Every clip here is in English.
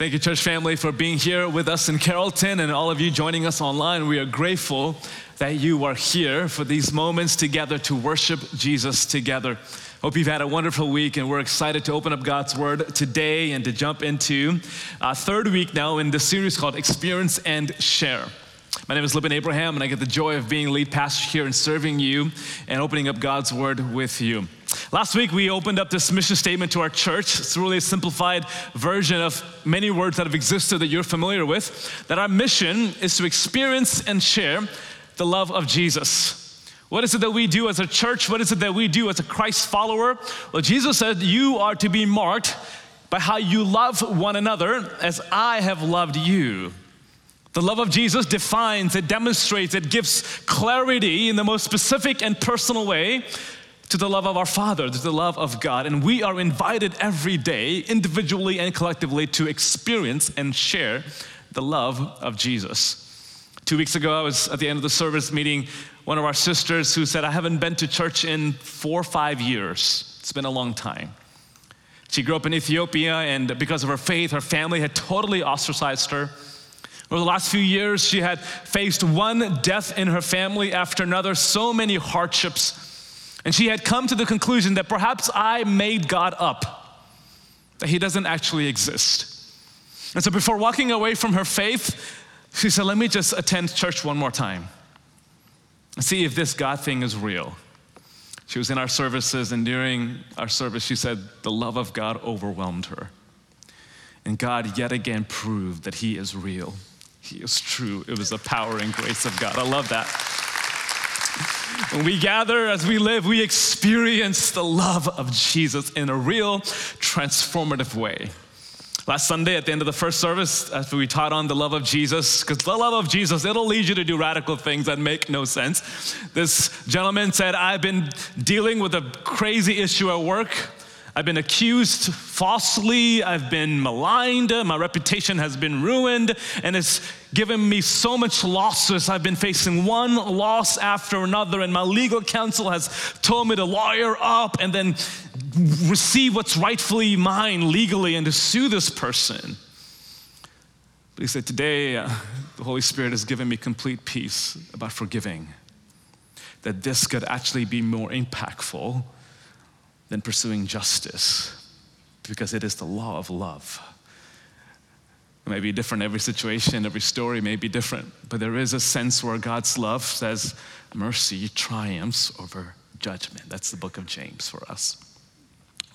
Thank you, church family, for being here with us in Carrollton and all of you joining us online. We are grateful that you are here for these moments together to worship Jesus together. Hope you've had a wonderful week, and we're excited to open up God's Word today and to jump into a third week now in this series called Experience and Share. My name is Libin Abraham, and I get the joy of being lead pastor here and serving you and opening up God's Word with you. Last week, we opened up this mission statement to our church. It's really a simplified version of many words that have existed that you're familiar with. That our mission is to experience and share the love of Jesus. What is it that we do as a church? What is it that we do as a Christ follower? Well, Jesus said, You are to be marked by how you love one another as I have loved you. The love of Jesus defines, it demonstrates, it gives clarity in the most specific and personal way to the love of our Father, to the love of God. And we are invited every day, individually and collectively, to experience and share the love of Jesus. Two weeks ago, I was at the end of the service meeting one of our sisters who said, I haven't been to church in four or five years. It's been a long time. She grew up in Ethiopia, and because of her faith, her family had totally ostracized her. Over the last few years, she had faced one death in her family after another, so many hardships. And she had come to the conclusion that perhaps I made God up, that He doesn't actually exist. And so before walking away from her faith, she said, Let me just attend church one more time and see if this God thing is real. She was in our services, and during our service, she said, The love of God overwhelmed her. And God yet again proved that He is real, He is true. It was the power and grace of God. I love that. When we gather as we live, we experience the love of Jesus in a real transformative way. Last Sunday, at the end of the first service, after we taught on the love of Jesus, because the love of Jesus, it'll lead you to do radical things that make no sense. This gentleman said, I've been dealing with a crazy issue at work. I've been accused falsely. I've been maligned. My reputation has been ruined, and it's given me so much losses. I've been facing one loss after another, and my legal counsel has told me to lawyer up and then receive what's rightfully mine legally and to sue this person. But he said, Today, uh, the Holy Spirit has given me complete peace about forgiving, that this could actually be more impactful than pursuing justice because it is the law of love. It may be different every situation, every story may be different, but there is a sense where God's love says mercy triumphs over judgment. That's the book of James for us.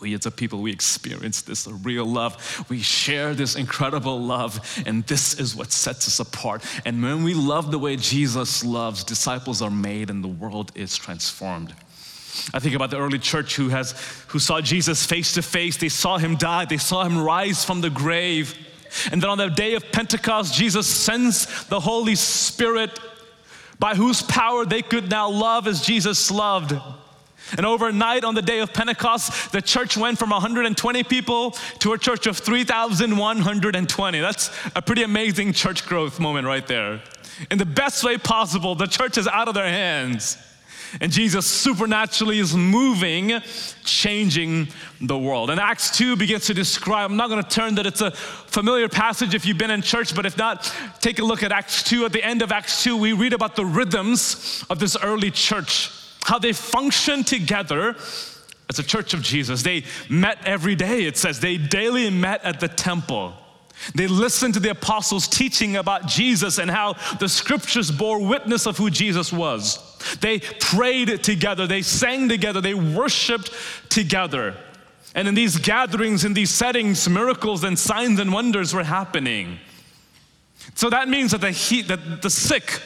We as a people, we experience this real love. We share this incredible love, and this is what sets us apart. And when we love the way Jesus loves, disciples are made and the world is transformed. I think about the early church who, has, who saw Jesus face to face. They saw him die, they saw him rise from the grave. And then on the day of Pentecost, Jesus sends the Holy Spirit by whose power they could now love as Jesus loved. And overnight on the day of Pentecost, the church went from 120 people to a church of 3,120. That's a pretty amazing church growth moment right there. In the best way possible, the church is out of their hands. And Jesus supernaturally is moving, changing the world. And Acts 2 begins to describe, I'm not going to turn that it's a familiar passage if you've been in church, but if not, take a look at Acts 2. At the end of Acts 2, we read about the rhythms of this early church, how they function together as a church of Jesus. They met every day, it says. They daily met at the temple. They listened to the apostles teaching about Jesus and how the scriptures bore witness of who Jesus was. They prayed together, they sang together, they worshiped together. And in these gatherings, in these settings, miracles and signs and wonders were happening. So that means that the, he, that the sick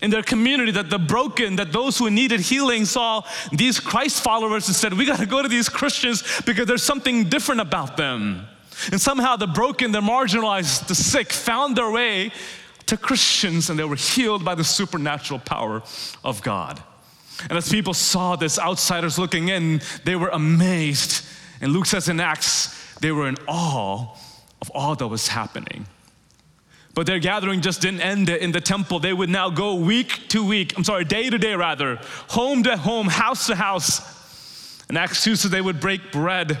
in their community, that the broken, that those who needed healing saw these Christ followers and said, We got to go to these Christians because there's something different about them. And somehow the broken, the marginalized, the sick found their way to Christians and they were healed by the supernatural power of God. And as people saw this, outsiders looking in, they were amazed. And Luke says in Acts, they were in awe of all that was happening. But their gathering just didn't end in the temple. They would now go week to week, I'm sorry, day to day rather, home to home, house to house. And Acts 2 says they would break bread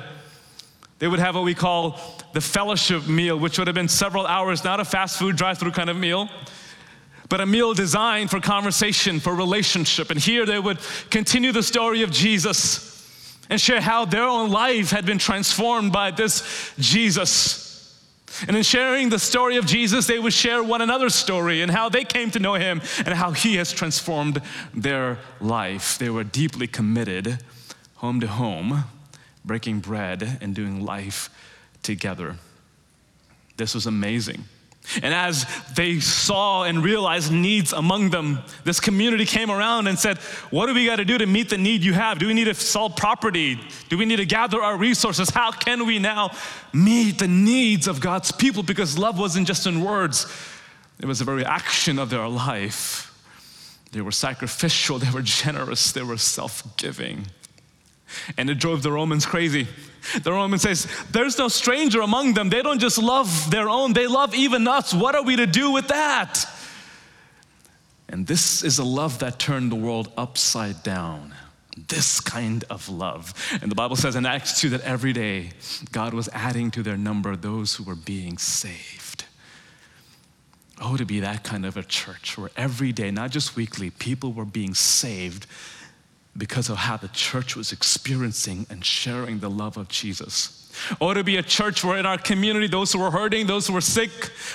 They would have what we call the fellowship meal, which would have been several hours, not a fast food drive through kind of meal, but a meal designed for conversation, for relationship. And here they would continue the story of Jesus and share how their own life had been transformed by this Jesus. And in sharing the story of Jesus, they would share one another's story and how they came to know him and how he has transformed their life. They were deeply committed, home to home, breaking bread and doing life together. This was amazing. And as they saw and realized needs among them, this community came around and said, What do we got to do to meet the need you have? Do we need to sell property? Do we need to gather our resources? How can we now meet the needs of God's people? Because love wasn't just in words, it was the very action of their life. They were sacrificial, they were generous, they were self giving. And it drove the Romans crazy. The Roman says, There's no stranger among them. They don't just love their own, they love even us. What are we to do with that? And this is a love that turned the world upside down. This kind of love. And the Bible says in Acts 2 that every day God was adding to their number those who were being saved. Oh, to be that kind of a church where every day, not just weekly, people were being saved because of how the church was experiencing and sharing the love of Jesus. Or to be a church where in our community, those who were hurting, those who were sick,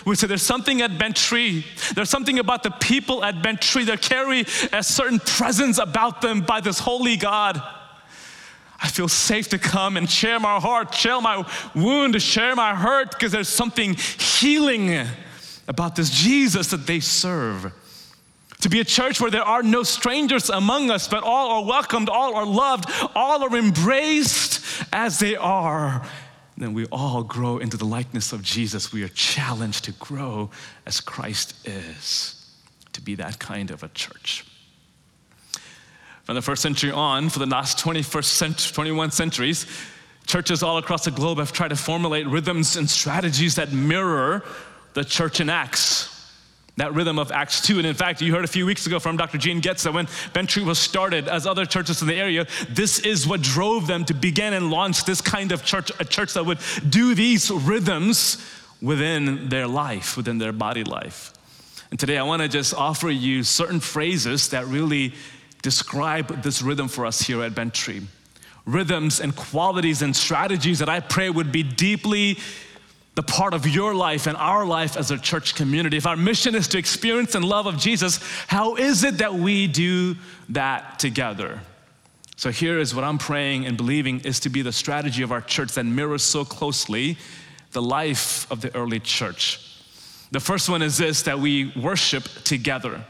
we say there's something at Bent Tree. There's something about the people at Bent Tree that carry a certain presence about them by this holy God. I feel safe to come and share my heart, share my wound, share my hurt, because there's something healing about this Jesus that they serve. To be a church where there are no strangers among us, but all are welcomed, all are loved, all are embraced as they are. Then we all grow into the likeness of Jesus. We are challenged to grow as Christ is, to be that kind of a church. From the first century on, for the last 21st century, 21 centuries, churches all across the globe have tried to formulate rhythms and strategies that mirror the church in Acts that rhythm of Acts 2. And in fact, you heard a few weeks ago from Dr. Gene Getz that when Bent Tree was started, as other churches in the area, this is what drove them to begin and launch this kind of church, a church that would do these rhythms within their life, within their body life. And today I want to just offer you certain phrases that really describe this rhythm for us here at Bent Tree. Rhythms and qualities and strategies that I pray would be deeply the part of your life and our life as a church community. If our mission is to experience and love of Jesus, how is it that we do that together? So here is what I'm praying and believing is to be the strategy of our church that mirrors so closely the life of the early church. The first one is this that we worship together.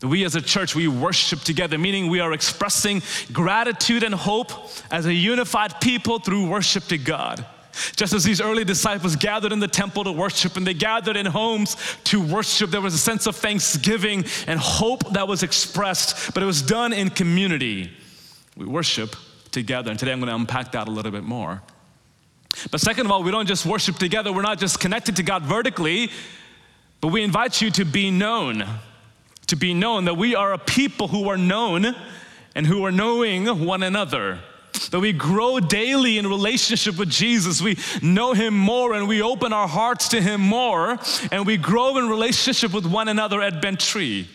That We as a church, we worship together, meaning we are expressing gratitude and hope as a unified people through worship to God. Just as these early disciples gathered in the temple to worship and they gathered in homes to worship, there was a sense of thanksgiving and hope that was expressed, but it was done in community. We worship together. And today I'm going to unpack that a little bit more. But second of all, we don't just worship together, we're not just connected to God vertically, but we invite you to be known. To be known that we are a people who are known and who are knowing one another that we grow daily in relationship with Jesus. We know Him more and we open our hearts to Him more, and we grow in relationship with one another at Bent Tree.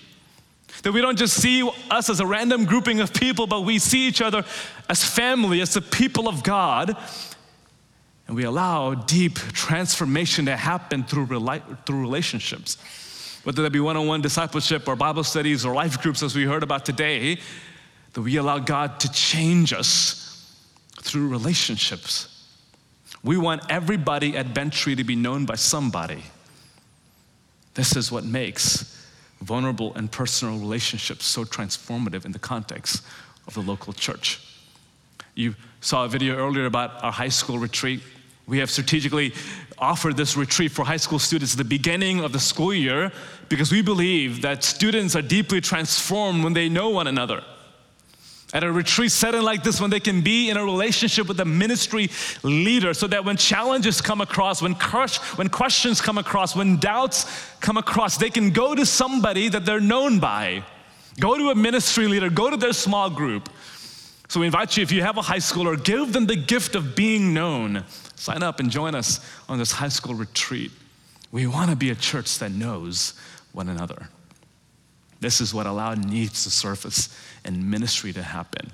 That we don't just see us as a random grouping of people, but we see each other as family, as the people of God, and we allow deep transformation to happen through, through relationships. Whether that be one on one discipleship or Bible studies or life groups, as we heard about today, that we allow God to change us through relationships. We want everybody at Bent Tree to be known by somebody. This is what makes vulnerable and personal relationships so transformative in the context of the local church. You saw a video earlier about our high school retreat. We have strategically offered this retreat for high school students at the beginning of the school year because we believe that students are deeply transformed when they know one another at a retreat setting like this when they can be in a relationship with a ministry leader so that when challenges come across when, crush, when questions come across when doubts come across they can go to somebody that they're known by go to a ministry leader go to their small group So we invite you, if you have a high schooler, give them the gift of being known. Sign up and join us on this high school retreat. We want to be a church that knows one another. This is what allowed needs to surface and ministry to happen.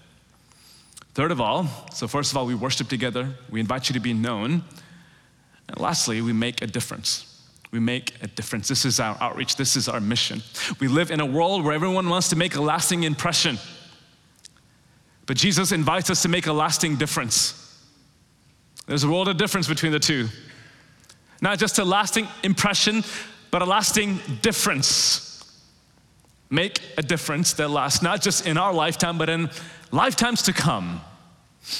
Third of all, so first of all, we worship together, we invite you to be known. And lastly, we make a difference. We make a difference. This is our outreach, this is our mission. We live in a world where everyone wants to make a lasting impression. But Jesus invites us to make a lasting difference. There's a world of difference between the two. Not just a lasting impression, but a lasting difference. Make a difference that lasts not just in our lifetime, but in lifetimes to come.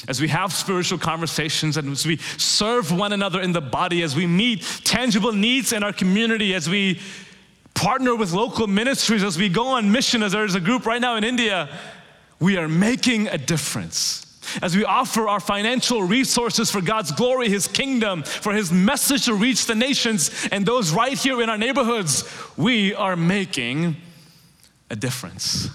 As we have spiritual conversations and as we serve one another in the body, as we meet tangible needs in our community, as we partner with local ministries, as we go on mission, as there's a group right now in India, we are making a difference. As we offer our financial resources for God's glory, His kingdom, for His message to reach the nations and those right here in our neighborhoods, we are making a difference.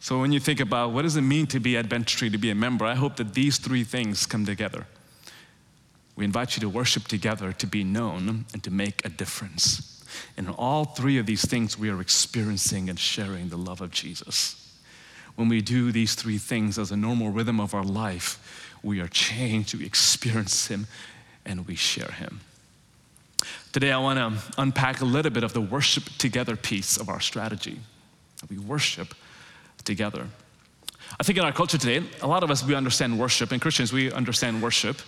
So when you think about what does it mean to be Tree, to be a member, I hope that these three things come together. We invite you to worship together, to be known, and to make a difference. In all three of these things, we are experiencing and sharing the love of Jesus. When we do these three things as a normal rhythm of our life, we are changed, we experience Him, and we share Him. Today, I want to unpack a little bit of the worship together piece of our strategy. We worship together. I think in our culture today, a lot of us, we understand worship, and Christians, we understand worship,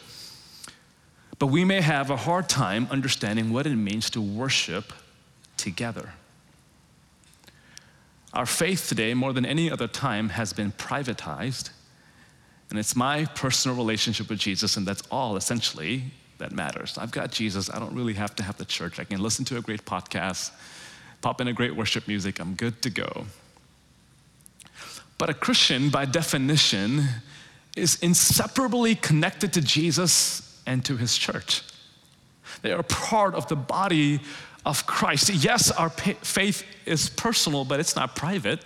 but we may have a hard time understanding what it means to worship together. Our faith today, more than any other time, has been privatized, and it's my personal relationship with Jesus, and that's all essentially that matters. I've got Jesus, I don't really have to have the church. I can listen to a great podcast, pop in a great worship music, I'm good to go. But a Christian, by definition, is inseparably connected to Jesus and to his church. They are part of the body of Christ. Yes, our faith is personal, but it's not private.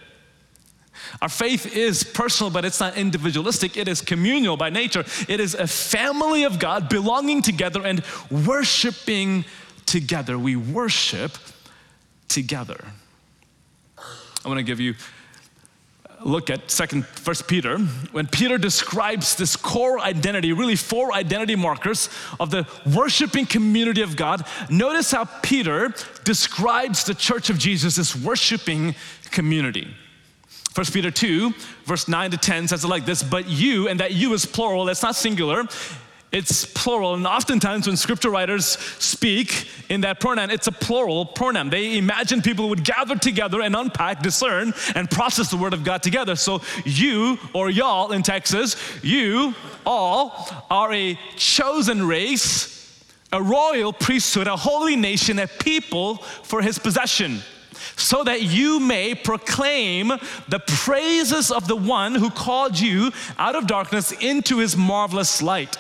Our faith is personal, but it's not individualistic. It is communal by nature. It is a family of God belonging together and worshiping together. We worship together. I want to give you look at second first peter when peter describes this core identity really four identity markers of the worshiping community of god notice how peter describes the church of jesus as worshiping community First Peter 2, verse 9 to 10 says it like this, but you, and that you is plural, that's not singular, it's plural. And oftentimes, when scripture writers speak in that pronoun, it's a plural pronoun. They imagine people would gather together and unpack, discern, and process the word of God together. So, you or y'all in Texas, you all are a chosen race, a royal priesthood, a holy nation, a people for his possession so that you may proclaim the praises of the one who called you out of darkness into his marvelous light.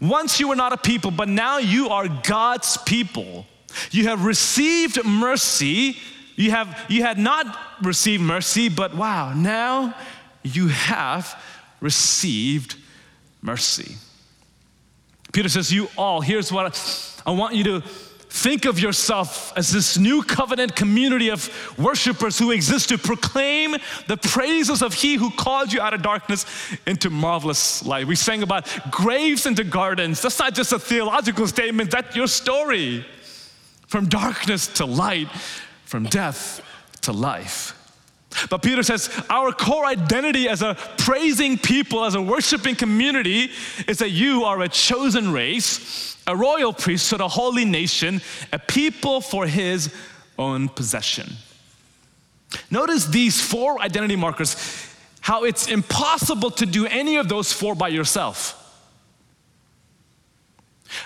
Once you were not a people, but now you are God's people. You have received mercy. You have you had not received mercy, but wow, now you have received mercy. Peter says, You all, here's what I want you to Think of yourself as this new covenant community of worshipers who exist to proclaim the praises of He who called you out of darkness into marvelous light. We sang about graves into gardens. That's not just a theological statement, that's your story. From darkness to light, from death to life. But Peter says our core identity as a praising people, as a worshiping community, is that you are a chosen race a royal priesthood, a holy nation, a people for his own possession. Notice these four identity markers, how it's impossible to do any of those four by yourself.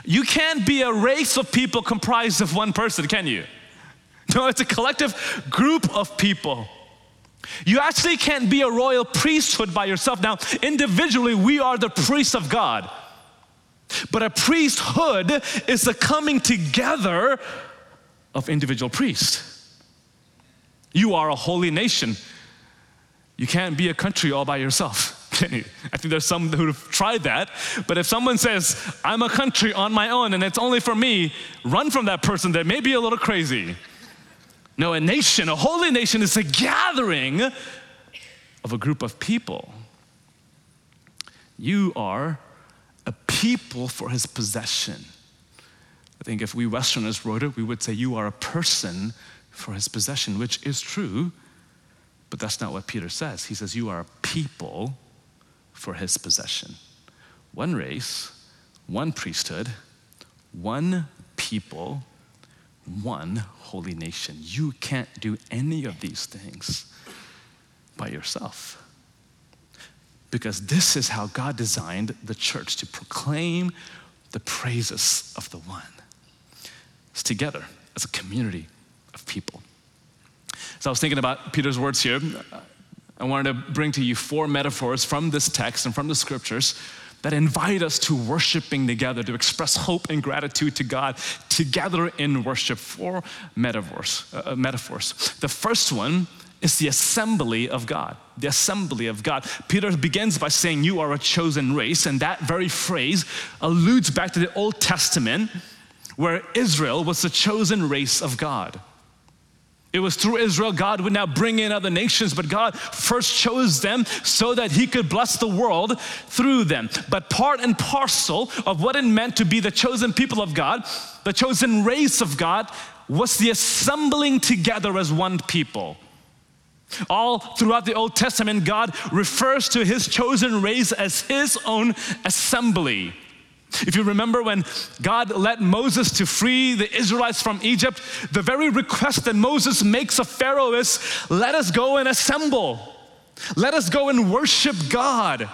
You can't be a race of people comprised of one person, can you? No, it's a collective group of people. You actually can't be a royal priesthood by yourself. Now, individually, we are the priests of God. But a priesthood is the coming together of individual priests. You are a holy nation. You can't be a country all by yourself. I think there's some who've tried that. But if someone says, I'm a country on my own and it's only for me, run from that person. They may be a little crazy. No, a nation, a holy nation, is a gathering of a group of people. You are a people for his possession. I think if we Westerners wrote it, we would say, You are a person for his possession, which is true, but that's not what Peter says. He says, You are a people for his possession. One race, one priesthood, one people, one holy nation. You can't do any of these things by yourself. Because this is how God designed the church to proclaim the praises of the one. It's together as a community of people. So I was thinking about Peter's words here. I wanted to bring to you four metaphors from this text and from the scriptures that invite us to worshiping together, to express hope and gratitude to God together in worship. Four metaphors. Uh, uh metaphors. The first one is the assembly of God. The assembly of God. Peter begins by saying, You are a chosen race, and that very phrase alludes back to the Old Testament where Israel was the chosen race of God. It was through Israel God would now bring in other nations, but God first chose them so that He could bless the world through them. But part and parcel of what it meant to be the chosen people of God, the chosen race of God, was the assembling together as one people. All throughout the Old Testament, God refers to His chosen race as His own assembly. If you remember when God led Moses to free the Israelites from Egypt, the very request that Moses makes of Pharaoh is let us go and assemble. Let us go and worship God.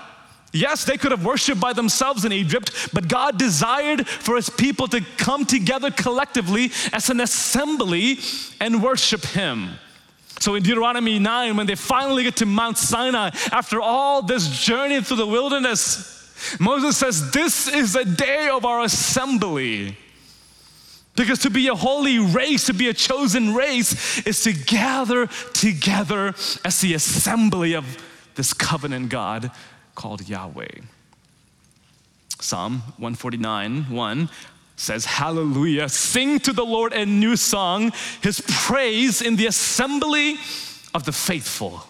Yes, they could have worshiped by themselves in Egypt, but God desired for his people to come together collectively as an assembly and worship him. So in Deuteronomy 9, when they finally get to Mount Sinai, after all this journey through the wilderness, Moses says, This is a day of our assembly. Because to be a holy race, to be a chosen race, is to gather together as the assembly of this covenant God called Yahweh. Psalm 149 1 says, Hallelujah, sing to the Lord a new song, his praise in the assembly of the faithful.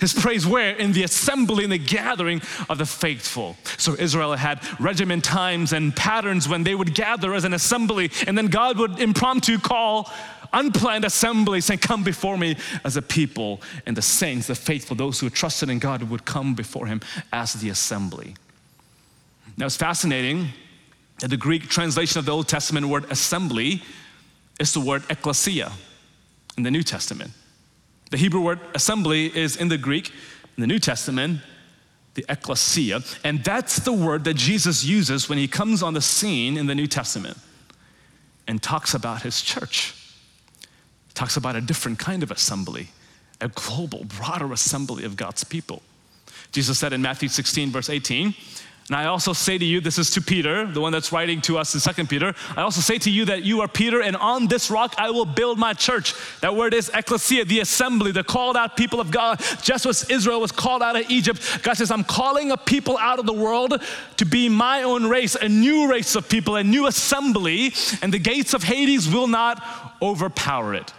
His praise where? In the assembly, in the gathering of the faithful. So Israel had regiment times and patterns when they would gather as an assembly, and then God would impromptu call unplanned assemblies and come before me as a people. And the saints, the faithful, those who trusted in God would come before him as the assembly. Now it's fascinating the Greek translation of the Old Testament word assembly is the word ecclesia in the New Testament. The Hebrew word assembly is in the Greek, in the New Testament, the ecclesia. And that's the word that Jesus uses when he comes on the scene in the New Testament and talks about his church. He talks about a different kind of assembly, a global, broader assembly of God's people. Jesus said in Matthew 16, verse 18, and I also say to you, this is to Peter, the one that's writing to us in Second Peter. I also say to you that you are Peter, and on this rock I will build my church. That word is ecclesia, the assembly, the called out people of God. Just as Israel was called out of Egypt, God says, I'm calling a people out of the world to be my own race, a new race of people, a new assembly, and the gates of Hades will not overpower it.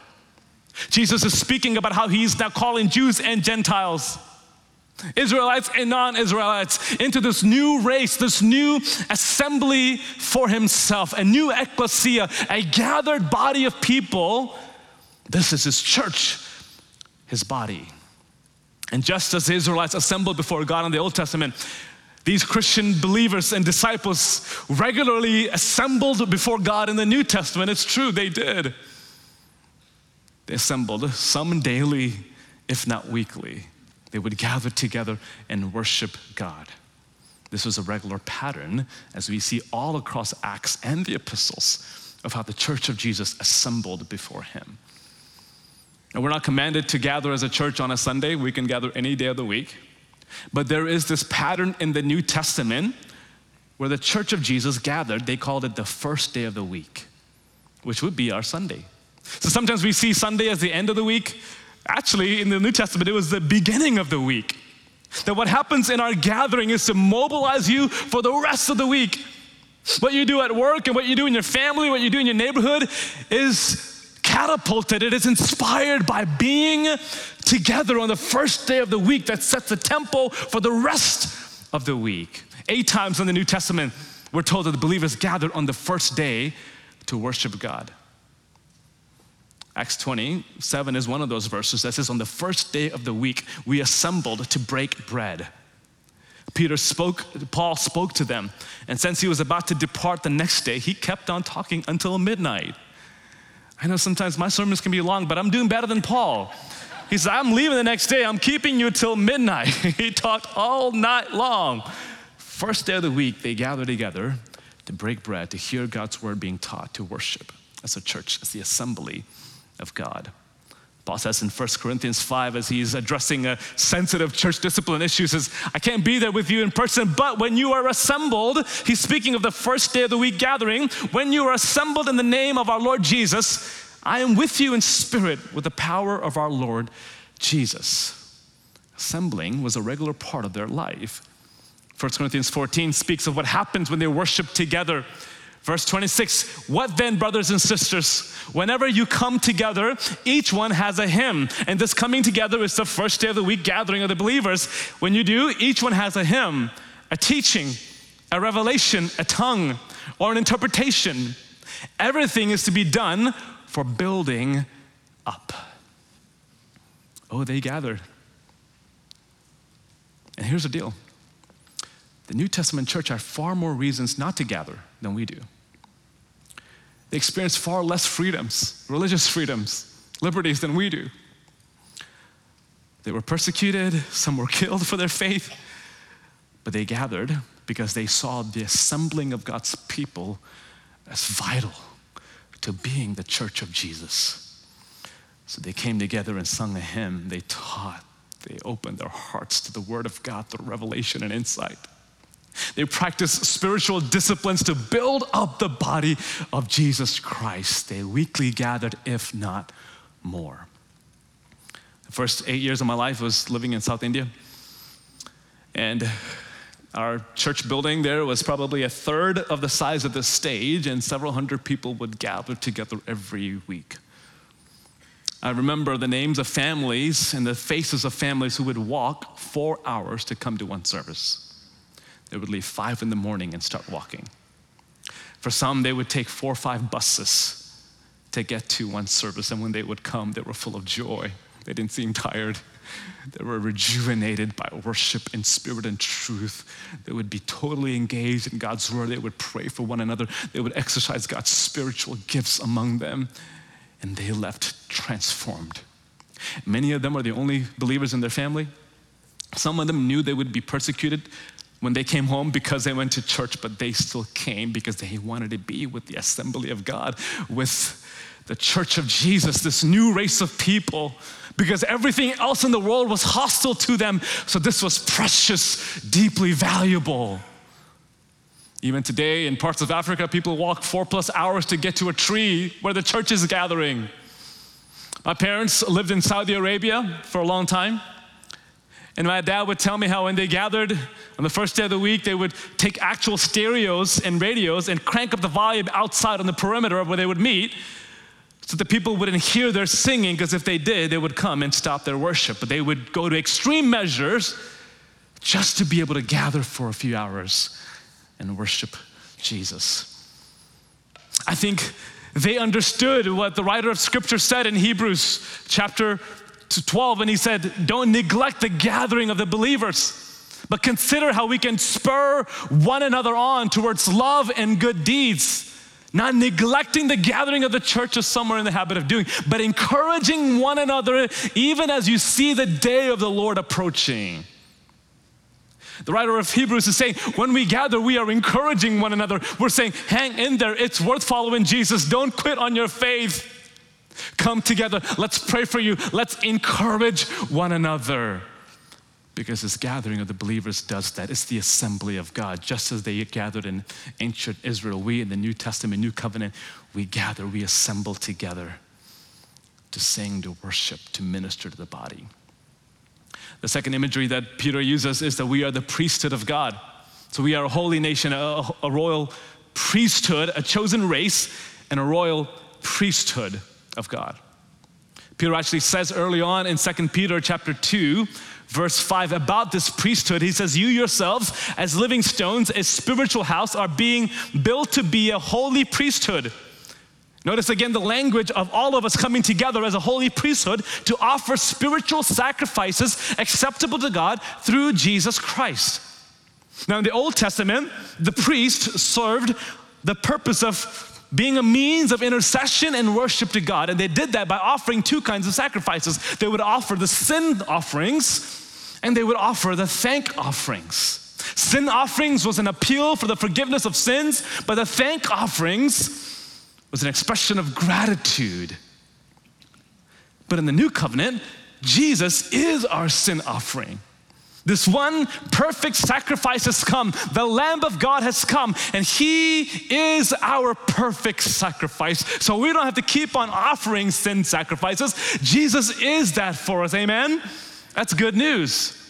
Jesus is speaking about how he's now calling Jews and Gentiles Israelites and non Israelites, into this new race, this new assembly for himself, a new ecclesia, a gathered body of people. This is his church, his body. And just as the Israelites assembled before God in the Old Testament, these Christian believers and disciples regularly assembled before God in the New Testament. It's true, they did. They assembled, some daily, if not weekly. They would gather together and worship God. This was a regular pattern, as we see all across Acts and the epistles, of how the church of Jesus assembled before him. Now, we're not commanded to gather as a church on a Sunday, we can gather any day of the week. But there is this pattern in the New Testament where the church of Jesus gathered, they called it the first day of the week, which would be our Sunday. So sometimes we see Sunday as the end of the week, Actually, in the New Testament, it was the beginning of the week. That what happens in our gathering is to mobilize you for the rest of the week. What you do at work and what you do in your family, what you do in your neighborhood is catapulted. It is inspired by being together on the first day of the week that sets the tempo for the rest of the week. Eight times in the New Testament, we're told that the believers gathered on the first day to worship God. Acts 27 is one of those verses that says, On the first day of the week, we assembled to break bread. Peter spoke, Paul spoke to them, and since he was about to depart the next day, he kept on talking until midnight. I know sometimes my sermons can be long, but I'm doing better than Paul. He said, I'm leaving the next day, I'm keeping you till midnight. he talked all night long. First day of the week, they gather together to break bread, to hear God's word being taught, to worship as a church, as the assembly of God. Paul says in 1 Corinthians 5, as he's addressing a sensitive church discipline issue, says, I can't be there with you in person, but when you are assembled, he's speaking of the first day of the week gathering, when you are assembled in the name of our Lord Jesus, I am with you in spirit with the power of our Lord Jesus. Assembling was a regular part of their life. 1 Corinthians 14 speaks of what happens when they worship together. Verse 26 What then, brothers and sisters? Whenever you come together, each one has a hymn. And this coming together is the first day of the week gathering of the believers. When you do, each one has a hymn, a teaching, a revelation, a tongue, or an interpretation. Everything is to be done for building up. Oh, they gathered. And here's the deal the New Testament church had far more reasons not to gather than we do. They experienced far less freedoms, religious freedoms, liberties than we do. They were persecuted, some were killed for their faith, but they gathered because they saw the assembling of God's people as vital to being the church of Jesus. So they came together and sung a hymn, they taught, they opened their hearts to the Word of God through revelation and insight. They practice spiritual disciplines to build up the body of Jesus Christ. They weekly gathered, if not more. The first eight years of my life was living in South India. And our church building there was probably a third of the size of the stage, and several hundred people would gather together every week. I remember the names of families and the faces of families who would walk four hours to come to one service. They would leave five in the morning and start walking. For some, they would take four or five buses to get to one service, and when they would come, they were full of joy. They didn't seem tired. They were rejuvenated by worship in spirit and truth. They would be totally engaged in God's word. They would pray for one another. They would exercise God's spiritual gifts among them. And they left transformed. Many of them were the only believers in their family. Some of them knew they would be persecuted when they came home because they went to church, but they still came because they wanted to be with the assembly of God, with the church of Jesus, this new race of people, because everything else in the world was hostile to them. So this was precious, deeply valuable. Even today, in parts of Africa, people walk four plus hours to get to a tree where the church is gathering. My parents lived in Saudi Arabia for a long time. And my dad would tell me how when they gathered on the first day of the week, they would take actual stereos and radios and crank up the volume outside on the perimeter of where they would meet so the people wouldn't hear their singing, because if they did, they would come and stop their worship. But they would go to extreme measures just to be able to gather for a few hours and worship Jesus. I think they understood what the writer of scripture said in Hebrews chapter 12, and he said, Don't neglect the gathering of the believers, but consider how we can spur one another on towards love and good deeds. Not neglecting the gathering of the church as some are in the habit of doing, but encouraging one another even as you see the day of the Lord approaching. The writer of Hebrews is saying, when we gather, we are encouraging one another. We're saying, hang in there. It's worth following Jesus. Don't quit on your faith. Come together. Let's pray for you. Let's encourage one another. Because this gathering of the believers does that. It's the assembly of God. Just as they gathered in ancient Israel, we in the New Testament, New Covenant, we gather, we assemble together to sing, to worship, to minister to the body. The second imagery that Peter uses is that we are the priesthood of God. So we are a holy nation, a, a royal priesthood, a chosen race, and a royal priesthood of God. Peter actually says early on in 2 Peter chapter 2, verse 5 about this priesthood. He says, You yourselves, as living stones, a spiritual house, are being built to be a holy priesthood. Notice again the language of all of us coming together as a holy priesthood to offer spiritual sacrifices acceptable to God through Jesus Christ. Now, in the Old Testament, the priest served the purpose of being a means of intercession and worship to God. And they did that by offering two kinds of sacrifices. They would offer the sin offerings and they would offer the thank offerings. Sin offerings was an appeal for the forgiveness of sins, but the thank offerings was an expression of gratitude. But in the new covenant, Jesus is our sin offering. This one perfect sacrifice has come. The Lamb of God has come, and He is our perfect sacrifice. So we don't have to keep on offering sin sacrifices. Jesus is that for us. Amen? That's good news.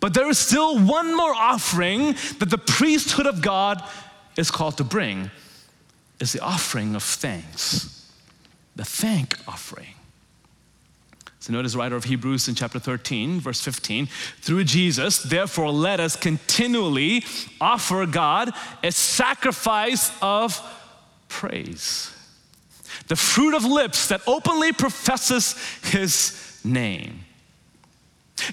But there is still one more offering that the priesthood of God is called to bring is the offering of thanks. The thank offering. So notice the writer of Hebrews in chapter 13, verse 15, through Jesus, therefore let us continually offer God a sacrifice of praise. The fruit of lips that openly professes his name.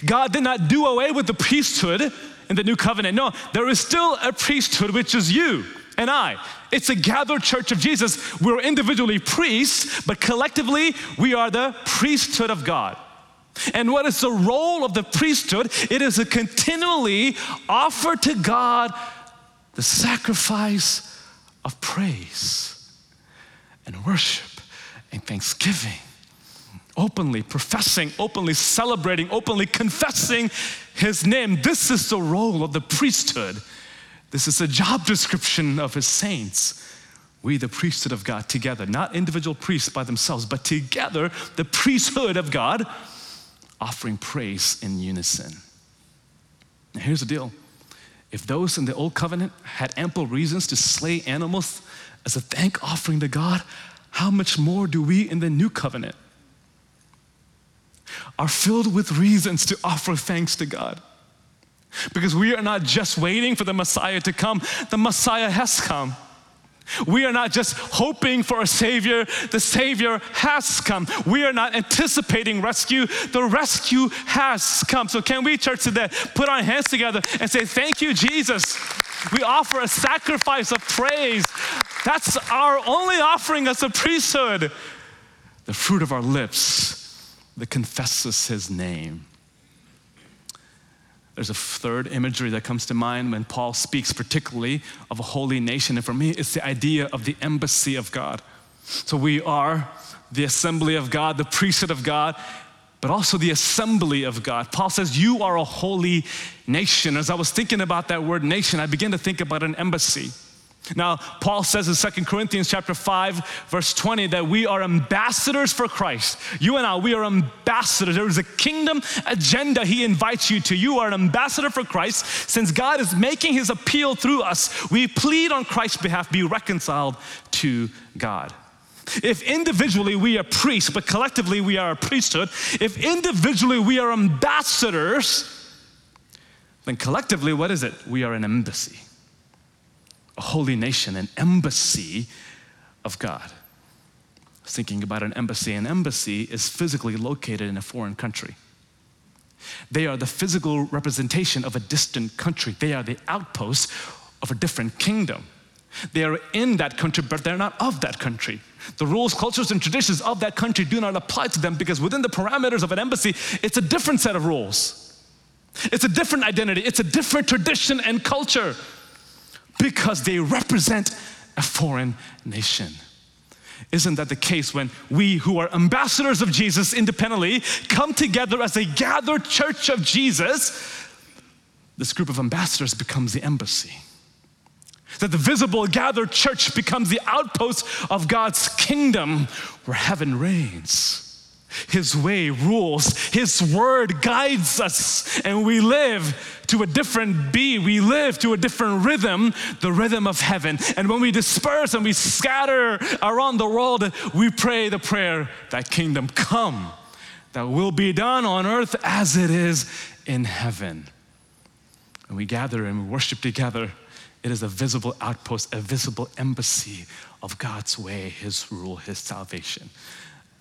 God did not do away with the priesthood in the new covenant. No, there is still a priesthood, which is you and I. It's a gathered church of Jesus. We're individually priests, but collectively we are the priesthood of God. And what is the role of the priesthood? It is to continually offer to God the sacrifice of praise and worship and thanksgiving. Openly professing, openly celebrating, openly confessing His name. This is the role of the priesthood. This is a job description of his saints. We, the priesthood of God, together, not individual priests by themselves, but together, the priesthood of God, offering praise in unison. Now, here's the deal if those in the old covenant had ample reasons to slay animals as a thank offering to God, how much more do we in the new covenant? Are filled with reasons to offer thanks to God. Because we are not just waiting for the Messiah to come, the Messiah has come. We are not just hoping for a Savior, the Savior has come. We are not anticipating rescue, the rescue has come. So, can we, church, today put our hands together and say, Thank you, Jesus? We offer a sacrifice of praise. That's our only offering as a priesthood. The fruit of our lips that confesses His name. There's a third imagery that comes to mind when Paul speaks, particularly of a holy nation. And for me, it's the idea of the embassy of God. So we are the assembly of God, the priesthood of God, but also the assembly of God. Paul says, You are a holy nation. As I was thinking about that word nation, I began to think about an embassy. Now, Paul says in 2 Corinthians chapter 5, verse 20, that we are ambassadors for Christ. You and I, we are ambassadors. There is a kingdom agenda he invites you to. You are an ambassador for Christ. Since God is making his appeal through us, we plead on Christ's behalf, be reconciled to God. If individually we are priests, but collectively we are a priesthood, if individually we are ambassadors, then collectively, what is it? We are an embassy a holy nation, an embassy of God. thinking about an embassy. An embassy is physically located in a foreign country. They are the physical representation of a distant country. They are the outpost of a different kingdom. They are in that country, but they're not of that country. The rules, cultures, and traditions of that country do not apply to them because within the parameters of an embassy, it's a different set of rules. It's a different identity, it's a different tradition and culture because they represent a foreign nation. Isn't that the case when we, who are ambassadors of Jesus independently, come together as a gathered church of Jesus? This group of ambassadors becomes the embassy. That the visible gathered church becomes the outpost of God's kingdom where heaven reigns. His way rules, His word guides us, and we live to a different beat. We live to a different rhythm, the rhythm of heaven. And when we disperse and we scatter around the world, we pray the prayer, That kingdom come, that will be done on earth as it is in heaven. And we gather and we worship together. It is a visible outpost, a visible embassy of God's way, His rule, His salvation.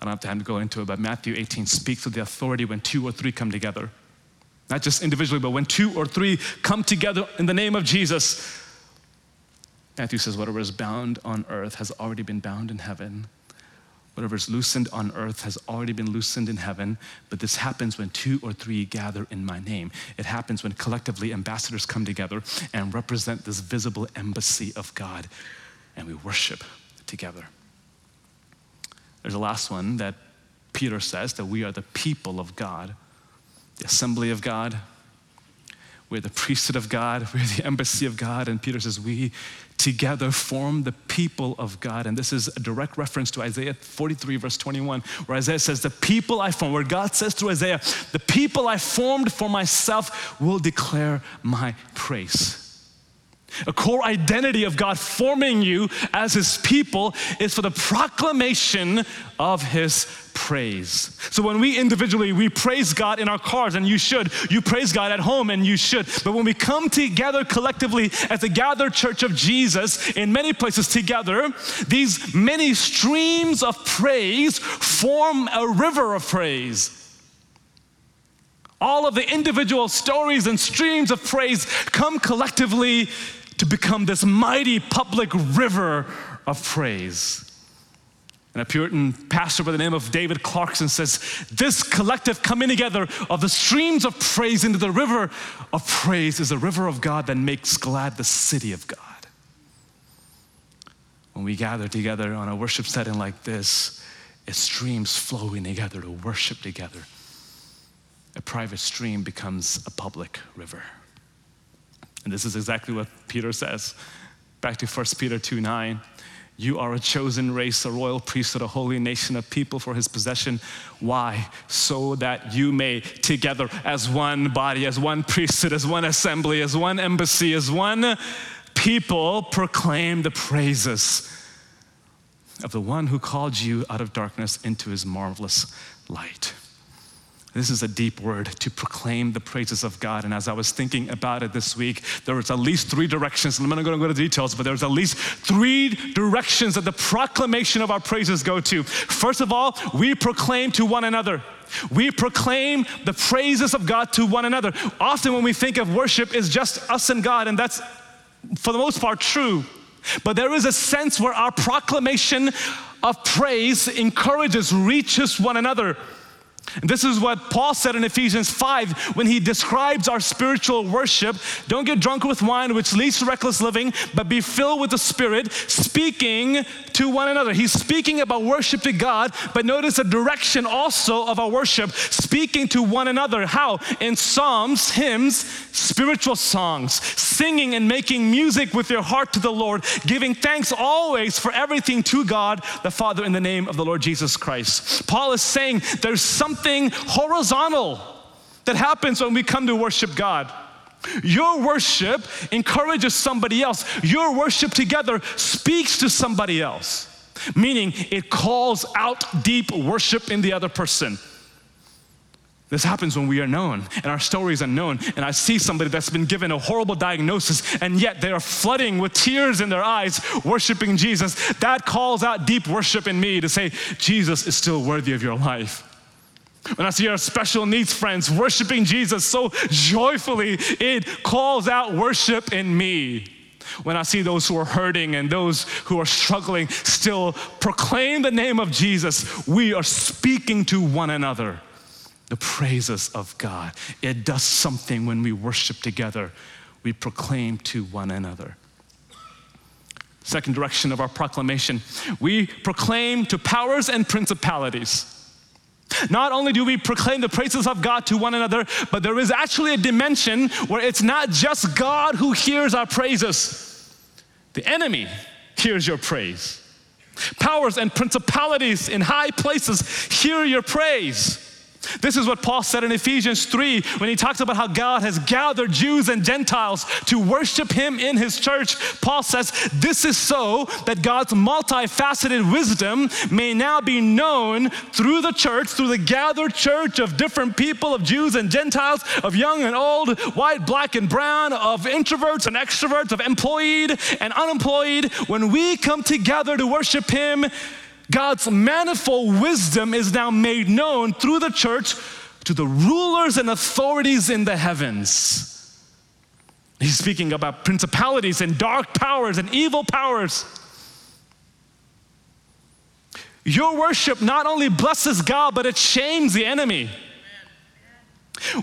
I don't have time to go into it, but Matthew 18 speaks of the authority when two or three come together. Not just individually, but when two or three come together in the name of Jesus. Matthew says, whatever is bound on earth has already been bound in heaven. Whatever is loosened on earth has already been loosened in heaven, but this happens when two or three gather in my name. It happens when collectively ambassadors come together and represent this visible embassy of God, and we worship together. There's a last one that Peter says that we are the people of God, the assembly of God. We're the priesthood of God. We're the embassy of God. And Peter says, We together form the people of God. And this is a direct reference to Isaiah 43, verse 21, where Isaiah says, The people I formed, where God says to Isaiah, The people I formed for myself will declare my praise. A core identity of God forming you as His people is for the proclamation of His praise. So when we individually we praise God in our cars and you should, you praise God at home and you should. But when we come together collectively as a gathered church of Jesus in many places together, these many streams of praise form a river of praise. All of the individual stories and streams of praise come collectively to become this mighty public river of praise. And a Puritan pastor by the name of David Clarkson says, This collective coming together of the streams of praise into the river of praise is a river of God that makes glad the city of God. When we gather together on a worship setting like this, it's streams flowing together to worship together. A private stream becomes a public river. And this is exactly what Peter says. Back to 1 Peter 2 9. You are a chosen race, a royal priesthood, a holy nation, a people for his possession. Why? So that you may, together as one body, as one priesthood, as one assembly, as one embassy, as one people, proclaim the praises of the one who called you out of darkness into his marvelous light. This is a deep word to proclaim the praises of God. And as I was thinking about it this week, there was at least three directions. I'm not going to go to details, but there's at least three directions that the proclamation of our praises go to. First of all, we proclaim to one another. We proclaim the praises of God to one another. Often, when we think of worship, is just us and God, and that's for the most part true. But there is a sense where our proclamation of praise encourages, reaches one another. And this is what Paul said in Ephesians 5 when he describes our spiritual worship. Don't get drunk with wine, which leads to reckless living, but be filled with the Spirit, speaking to one another. He's speaking about worship to God, but notice the direction also of our worship, speaking to one another. How? In psalms, hymns, spiritual songs, singing and making music with your heart to the Lord, giving thanks always for everything to God the Father in the name of the Lord Jesus Christ. Paul is saying there's something something horizontal that happens when we come to worship God. Your worship encourages somebody else. Your worship together speaks to somebody else, meaning it calls out deep worship in the other person. This happens when we are known and our stories are known. And I see somebody that's been given a horrible diagnosis and yet they are flooding with tears in their eyes, worshiping Jesus. That calls out deep worship in me to say, Jesus is still worthy of your life. When I see our special needs friends worshiping Jesus so joyfully, it calls out worship in me. When I see those who are hurting and those who are struggling still proclaim the name of Jesus, we are speaking to one another the praises of God. It does something when we worship together, we proclaim to one another. Second direction of our proclamation we proclaim to powers and principalities. Not only do we proclaim the praises of God to one another, but there is actually a dimension where it's not just God who hears our praises. The enemy hears your praise. Powers and principalities in high places hear your praise. This is what Paul said in Ephesians 3 when he talks about how God has gathered Jews and Gentiles to worship him in his church. Paul says, This is so that God's multifaceted wisdom may now be known through the church, through the gathered church of different people, of Jews and Gentiles, of young and old, white, black, and brown, of introverts and extroverts, of employed and unemployed. When we come together to worship him, God's manifold wisdom is now made known through the church to the rulers and authorities in the heavens. He's speaking about principalities and dark powers and evil powers. Your worship not only blesses God, but it shames the enemy.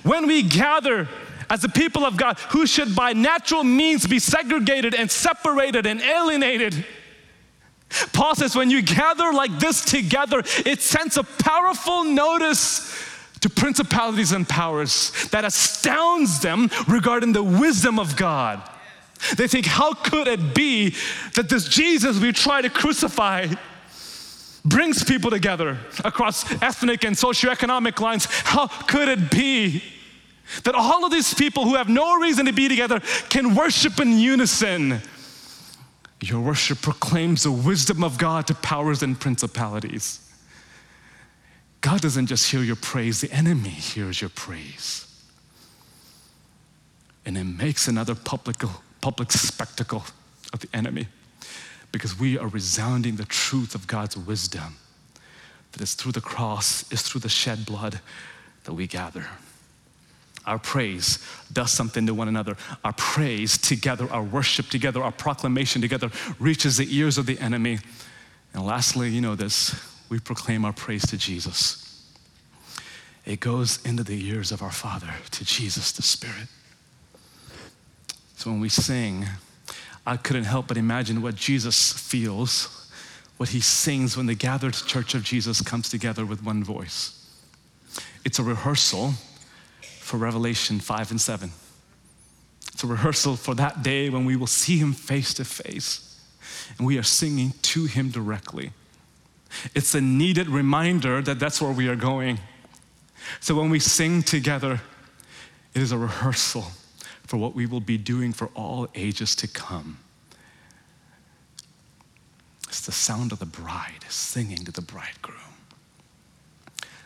When we gather as the people of God who should by natural means be segregated and separated and alienated, Paul says, when you gather like this together, it sends a powerful notice to principalities and powers that astounds them regarding the wisdom of God. They think, how could it be that this Jesus we try to crucify brings people together across ethnic and socioeconomic lines? How could it be that all of these people who have no reason to be together can worship in unison? Your worship proclaims the wisdom of God to powers and principalities. God doesn't just hear your praise, the enemy hears your praise. And it makes another public, public spectacle of the enemy because we are resounding the truth of God's wisdom that is through the cross, is through the shed blood that we gather. Our praise does something to one another. Our praise together, our worship together, our proclamation together reaches the ears of the enemy. And lastly, you know this, we proclaim our praise to Jesus. It goes into the ears of our Father, to Jesus the Spirit. So when we sing, I couldn't help but imagine what Jesus feels, what he sings when the gathered church of Jesus comes together with one voice. It's a rehearsal for Revelation 5 and 7. It's a rehearsal for that day when we will see him face to face and we are singing to him directly. It's a needed reminder that that's where we are going. So when we sing together, it is a rehearsal for what we will be doing for all ages to come. It's the sound of the bride singing to the bridegroom.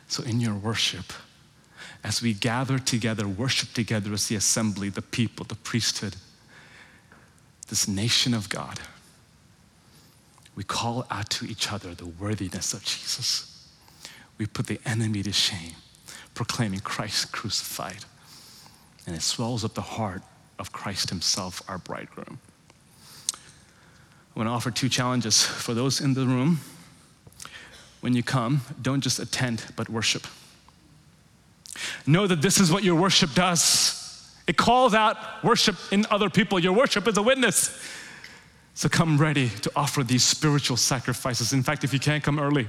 So in your worship, as we gather together, worship together as the assembly, the people, the priesthood, this nation of God, we call out to each other the worthiness of Jesus. We put the enemy to shame, proclaiming Christ crucified. And it swells up the heart of Christ Himself, our bridegroom. I want to offer two challenges for those in the room. When you come, don't just attend, but worship. Know that this is what your worship does. It calls out worship in other people. Your worship is a witness. So come ready to offer these spiritual sacrifices. In fact, if you can't come early,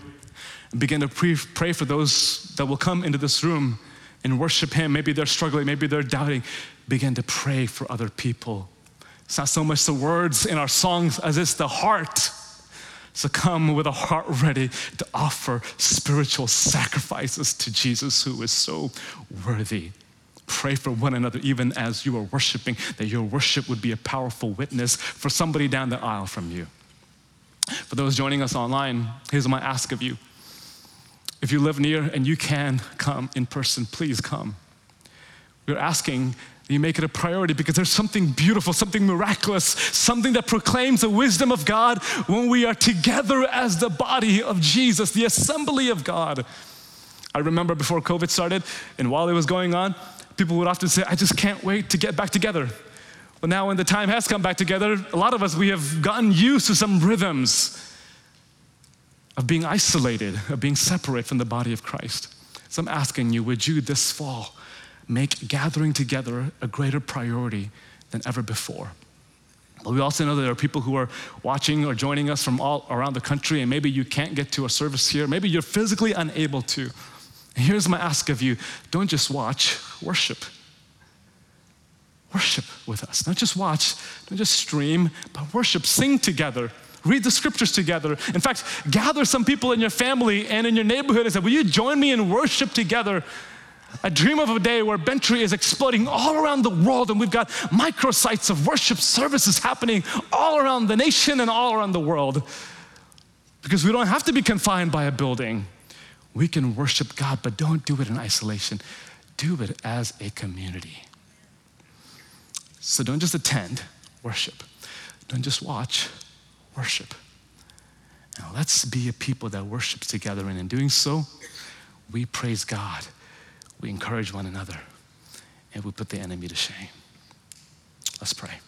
begin to pre- pray for those that will come into this room and worship Him. Maybe they're struggling, maybe they're doubting. Begin to pray for other people. It's not so much the words in our songs as it's the heart so come with a heart ready to offer spiritual sacrifices to Jesus, who is so worthy. Pray for one another, even as you are worshiping, that your worship would be a powerful witness for somebody down the aisle from you. For those joining us online, here's my ask of you. If you live near and you can come in person, please come. We're asking you make it a priority because there's something beautiful, something miraculous, something that proclaims the wisdom of God when we are together as the body of Jesus, the assembly of God. I remember before COVID started and while it was going on, people would often say, I just can't wait to get back together. But now, when the time has come back together, a lot of us, we have gotten used to some rhythms of being isolated, of being separate from the body of Christ. So I'm asking you, would you this fall? Make gathering together a greater priority than ever before. But we also know that there are people who are watching or joining us from all around the country, and maybe you can't get to a service here. Maybe you're physically unable to. Here's my ask of you don't just watch, worship. Worship with us. Not just watch, don't just stream, but worship. Sing together. read the scriptures together. In fact, gather some people in your family and in your neighborhood and say, Will you join me in worship together? I dream of a day where Bentry is exploding all around the world, and we've got microsites of worship services happening all around the nation and all around the world. Because we don't have to be confined by a building. We can worship God, but don't do it in isolation. Do it as a community. So don't just attend, worship. Don't just watch, worship. Now let's be a people that worship together, and in doing so, we praise God, we encourage one another, and we put the enemy to shame. Let's pray.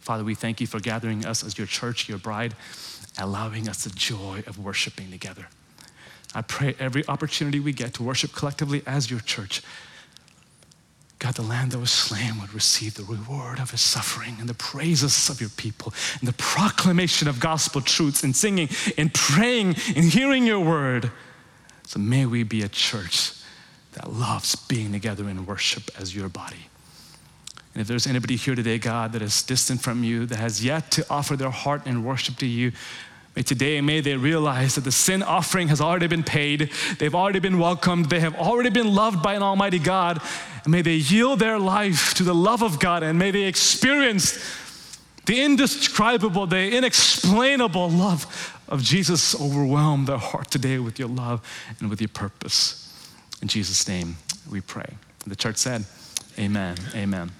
Father, we thank you for gathering us as your church, your bride, allowing us the joy of worshiping together. I pray every opportunity we get to worship collectively as your church, God, the lamb that was slain would receive the reward of his suffering and the praises of your people and the proclamation of gospel truths and singing and praying and hearing your word. So may we be a church that loves being together in worship as your body. And if there's anybody here today, God, that is distant from you, that has yet to offer their heart in worship to you, May today, may they realize that the sin offering has already been paid. They've already been welcomed. They have already been loved by an Almighty God. And may they yield their life to the love of God and may they experience the indescribable, the inexplainable love of Jesus overwhelm their heart today with your love and with your purpose. In Jesus' name we pray. The church said, Amen. Amen.